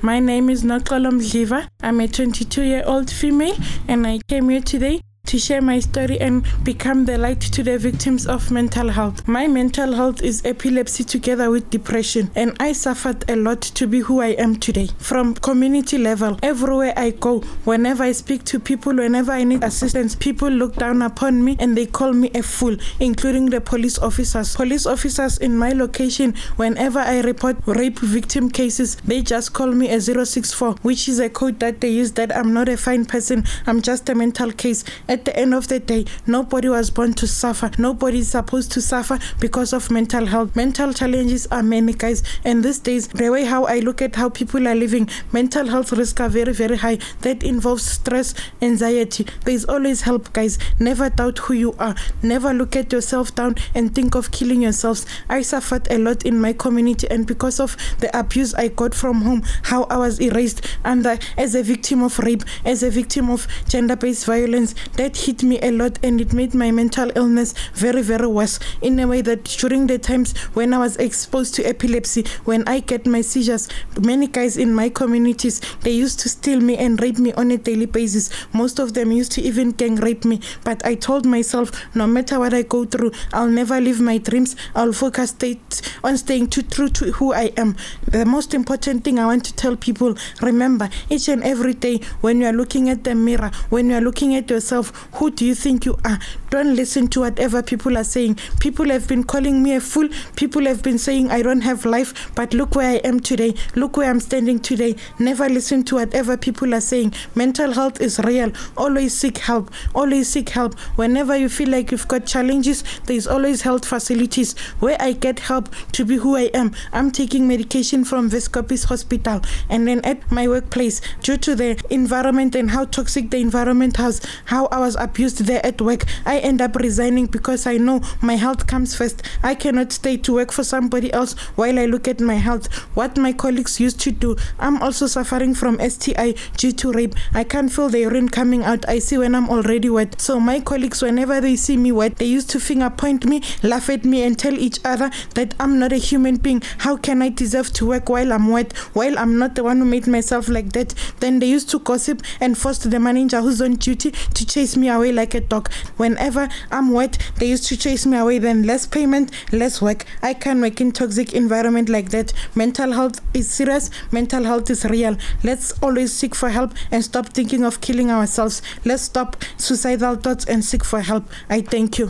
My name is Noxolo Mdliva. I'm a 22 year old female and I came here today to share my story and become the light to the victims of mental health. My mental health is epilepsy together with depression, and I suffered a lot to be who I am today. From community level, everywhere I go, whenever I speak to people, whenever I need assistance, people look down upon me and they call me a fool, including the police officers. Police officers in my location, whenever I report rape victim cases, they just call me a 064, which is a code that they use that I'm not a fine person, I'm just a mental case. At at the end of the day, nobody was born to suffer. Nobody is supposed to suffer because of mental health. Mental challenges are many, guys. And these days, the way how I look at how people are living, mental health risks are very, very high. That involves stress, anxiety. There's always help, guys. Never doubt who you are. Never look at yourself down and think of killing yourselves. I suffered a lot in my community, and because of the abuse I got from home, how I was erased, and as a victim of rape, as a victim of gender based violence, that hit me a lot and it made my mental illness very, very worse in a way that during the times when I was exposed to epilepsy, when I get my seizures, many guys in my communities, they used to steal me and rape me on a daily basis. Most of them used to even gang rape me. But I told myself, no matter what I go through, I'll never leave my dreams. I'll focus on staying too true to who I am. The most important thing I want to tell people, remember, each and every day when you are looking at the mirror, when you are looking at yourself, who do you think you are? Don't listen to whatever people are saying. People have been calling me a fool. People have been saying I don't have life, but look where I am today. Look where I'm standing today. Never listen to whatever people are saying. Mental health is real. Always seek help. Always seek help. Whenever you feel like you've got challenges, there's always health facilities where I get help to be who I am. I'm taking medication from Weskoppies Hospital. And then at my workplace, due to the environment and how toxic the environment has, how our was abused there at work, I end up resigning because I know my health comes first. I cannot stay to work for somebody else while I look at my health. What my colleagues used to do, I'm also suffering from STI due to rape. I can't feel the urine coming out. I see when I'm already wet. So my colleagues, whenever they see me wet, they used to finger point me, laugh at me, and tell each other that I'm not a human being. How can I deserve to work while I'm wet, while I'm not the one who made myself like that? Then they used to gossip and force the manager who's on duty to chase me away like a dog. Whenever I'm wet, they used to chase me away. Then less payment, less work. I can't work in toxic environment like that. Mental health is serious. Mental health is real. Let's always seek for help and stop thinking of killing ourselves. Let's stop suicidal thoughts and seek for help. I thank you.